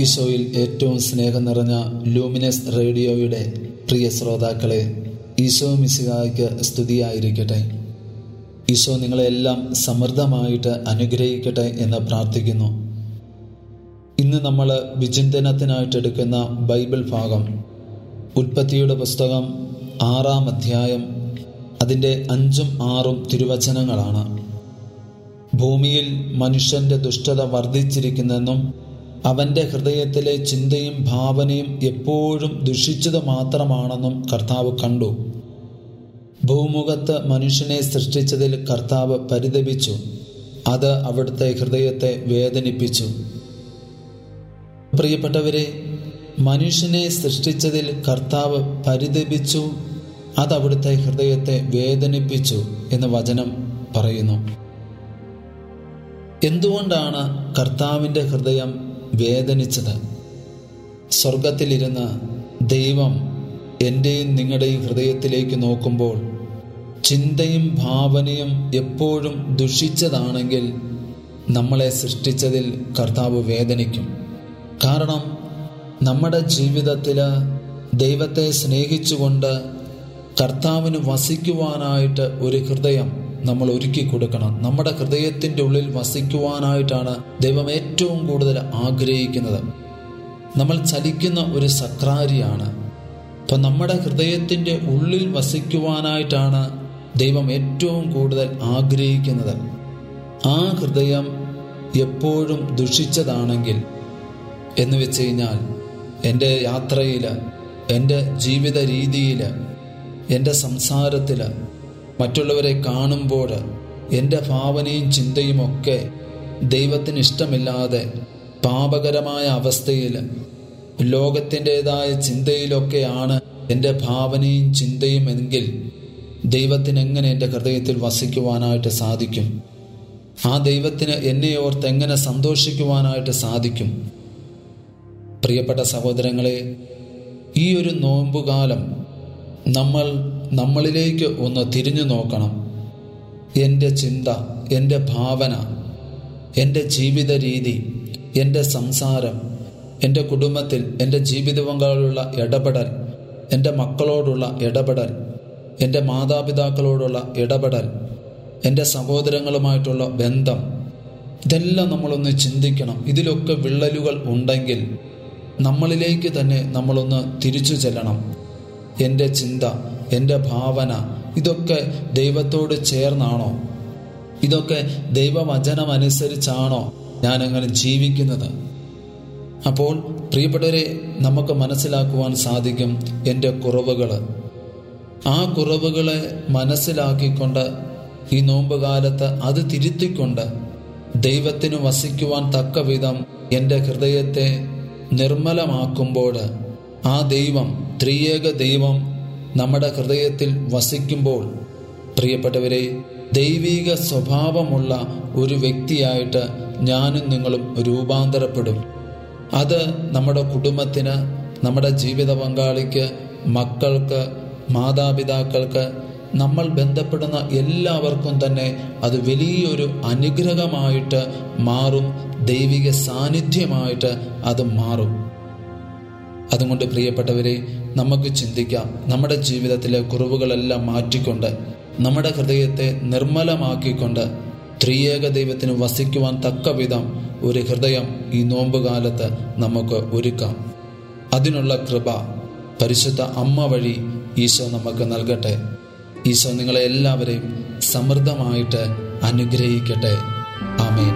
ഈശോയിൽ ഏറ്റവും സ്നേഹം നിറഞ്ഞ ലൂമിനസ് റേഡിയോയുടെ പ്രിയ ശ്രോതാക്കളെ ഈശോ മിസ്സിഹായ്ക്ക് സ്തുതിയായിരിക്കട്ടെ. ഈശോ നിങ്ങളെല്ലാം സമൃദ്ധമായിട്ട് അനുഗ്രഹിക്കട്ടെ എന്ന് പ്രാർത്ഥിക്കുന്നു. ഇന്ന് നമ്മൾ വിചിന്തനത്തിനായിട്ട് എടുക്കുന്ന ബൈബിൾ ഭാഗം ഉൽപ്പത്തിയുടെ പുസ്തകം ആറാം അധ്യായം അതിന്റെ അഞ്ചും ആറും തിരുവചനങ്ങളാണ്. ഭൂമിയിൽ മനുഷ്യന്റെ ദുഷ്ടത വർദ്ധിച്ചിരിക്കുന്നെന്നും അവന്റെ ഹൃദയത്തിലെ ചിന്തയും ഭാവനയും എപ്പോഴും ദുഷിച്ചത് മാത്രമാണെന്നും കർത്താവ് കണ്ടു. ഭൂമുഖത്ത് മനുഷ്യനെ സൃഷ്ടിച്ചതിൽ കർത്താവ് പരിതപിച്ചു. അത് അവിടുത്തെ ഹൃദയത്തെ വേദനിപ്പിച്ചു. പ്രിയപ്പെട്ടവരെ മനുഷ്യനെ സൃഷ്ടിച്ചതിൽ കർത്താവ് പരിതപിച്ചു അത് അവിടുത്തെ ഹൃദയത്തെ വേദനിപ്പിച്ചു എന്ന് വചനം പറയുന്നു. എന്തുകൊണ്ടാണ് കർത്താവിന്റെ ഹൃദയം വേദനിച്ചത്? സ്വർഗത്തിലിരുന്ന് ദൈവം എന്റെയും നിങ്ങളുടെയും ഹൃദയത്തിലേക്ക് നോക്കുമ്പോൾ ചിന്തയും ഭാവനയും എപ്പോഴും ദുഷിച്ചതാണെങ്കിൽ നമ്മളെ സൃഷ്ടിച്ചതിൽ കർത്താവ് വേദനിക്കും. കാരണം നമ്മുടെ ജീവിതത്തിൽ ദൈവത്തെ സ്നേഹിച്ചുകൊണ്ട് കർത്താവിന് വസിക്കുവാനായിട്ട് ഒരു ഹൃദയം നമ്മൾ ഒരുക്കി കൊടുക്കണം. നമ്മുടെ ഹൃദയത്തിന്റെ ഉള്ളിൽ വസിക്കുവാനായിട്ടാണ് ദൈവം ഏറ്റവും കൂടുതൽ ആഗ്രഹിക്കുന്നത്. നമ്മൾ ചലിക്കുന്ന ഒരു സക്രാരിയാണ്. അപ്പം നമ്മുടെ ഹൃദയത്തിന്റെ ഉള്ളിൽ വസിക്കുവാനായിട്ടാണ് ദൈവം ഏറ്റവും കൂടുതൽ ആഗ്രഹിക്കുന്നത് ആ ഹൃദയം എപ്പോഴും ദുഷിച്ചതാണെങ്കിൽ എന്ന് വെച്ച് കഴിഞ്ഞാൽ എന്റെ യാത്രയിൽ എന്റെ ജീവിത രീതിയിൽ എന്റെ സംസാരത്തിൽ മറ്റുള്ളവരെ കാണുമ്പോൾ എന്റെ ഭാവനയും ചിന്തയും ഒക്കെ ദൈവത്തിന് ഇഷ്ടമില്ലാതെ പാപകരമായ അവസ്ഥയിൽ ലോകത്തിന്റെതായ ചിന്തയിലൊക്കെയാണ് എന്റെ ഭാവനയും ചിന്തയും എങ്കിൽ ദൈവത്തിന് എങ്ങനെ എന്റെ ഹൃദയത്തിൽ വസിക്കുവാനായിട്ട് സാധിക്കും? ആ ദൈവത്തിന് എന്നെ ഓർത്ത് എങ്ങനെ സന്തോഷിക്കുവാനായിട്ട് സാധിക്കും? പ്രിയപ്പെട്ട സഹോദരങ്ങളെ ഈ ഒരു നോമ്പുകാലം നമ്മൾ നമ്മളിലേക്ക് ഒന്ന് തിരിഞ്ഞു നോക്കണം. എന്റെ ചിന്ത എന്റെ ഭാവന എന്റെ ജീവിത രീതി എന്റെ സംസാരം എന്റെ കുടുംബത്തിൽ എന്റെ ജീവിത പങ്കാളിയുള്ള ഇടപെടൽ എന്റെ മക്കളോടുള്ള ഇടപെടൽ എന്റെ മാതാപിതാക്കളോടുള്ള ഇടപെടൽ എന്റെ സഹോദരങ്ങളുമായിട്ടുള്ള ബന്ധം ഇതെല്ലാം നമ്മളൊന്ന് ചിന്തിക്കണം. ഇതിലൊക്കെ വിള്ളലുകൾ ഉണ്ടെങ്കിൽ നമ്മളിലേക്ക് തന്നെ നമ്മളൊന്ന് തിരിച്ചു ചെല്ലണം. എന്റെ ചിന്ത എന്റെ ഭാവന ഇതൊക്കെ ദൈവത്തോട് ചേർന്നാണോ? ഇതൊക്കെ ദൈവവചനമനുസരിച്ചാണോ ഞാൻ അങ്ങനെ ജീവിക്കുന്നത്? അപ്പോൾ പ്രിയപ്പെട്ടവരെ നമുക്ക് മനസ്സിലാക്കുവാൻ സാധിക്കും എന്റെ കുറവുകൾ ആ കുറവുകളെ മനസ്സിലാക്കിക്കൊണ്ട് ഈ നോമ്പുകാലത്ത് അത് തിരുത്തിക്കൊണ്ട് ദൈവത്തിന് വസിക്കുവാൻ തക്ക വിധം എന്റെ ഹൃദയത്തെ നിർമ്മലമാക്കുമ്പോൾ ആ ദൈവം ത്രിയേക ദൈവം നമ്മുടെ ഹൃദയത്തിൽ വസിക്കുമ്പോൾ പ്രിയപ്പെട്ടവരെ ദൈവീക സ്വഭാവമുള്ള ഒരു വ്യക്തിയായിട്ട് ഞാനും നിങ്ങളും രൂപാന്തരപ്പെടും. അത് നമ്മുടെ കുടുംബത്തിന് നമ്മുടെ ജീവിത പങ്കാളിക്ക് മക്കൾക്ക് മാതാപിതാക്കൾക്ക് നമ്മൾ ബന്ധപ്പെടുന്ന എല്ലാവർക്കും തന്നെ അത് വലിയൊരു അനുഗ്രഹമായിട്ട് മാറും ദൈവിക സാന്നിധ്യമായിട്ട് അത് മാറും. അതുകൊണ്ട് പ്രിയപ്പെട്ടവരെ നമുക്ക് ചിന്തിക്കാം നമ്മുടെ ജീവിതത്തിലെ കുറവുകളെല്ലാം മാറ്റിക്കൊണ്ട് നമ്മുടെ ഹൃദയത്തെ നിർമ്മലമാക്കിക്കൊണ്ട് ത്രിയേക ദൈവത്തിന് വസിക്കുവാൻ തക്ക വിധം ഒരു ഹൃദയം ഈ നോമ്പുകാലത്ത് നമുക്ക് ഒരുക്കാം. അതിനുള്ള കൃപ പരിശുദ്ധ അമ്മ വഴി ഈശോ നമുക്ക് നൽകട്ടെ. ഈശോ നിങ്ങളെ എല്ലാവരെയും സമൃദ്ധമായിട്ട് അനുഗ്രഹിക്കട്ടെ. ആമേൻ.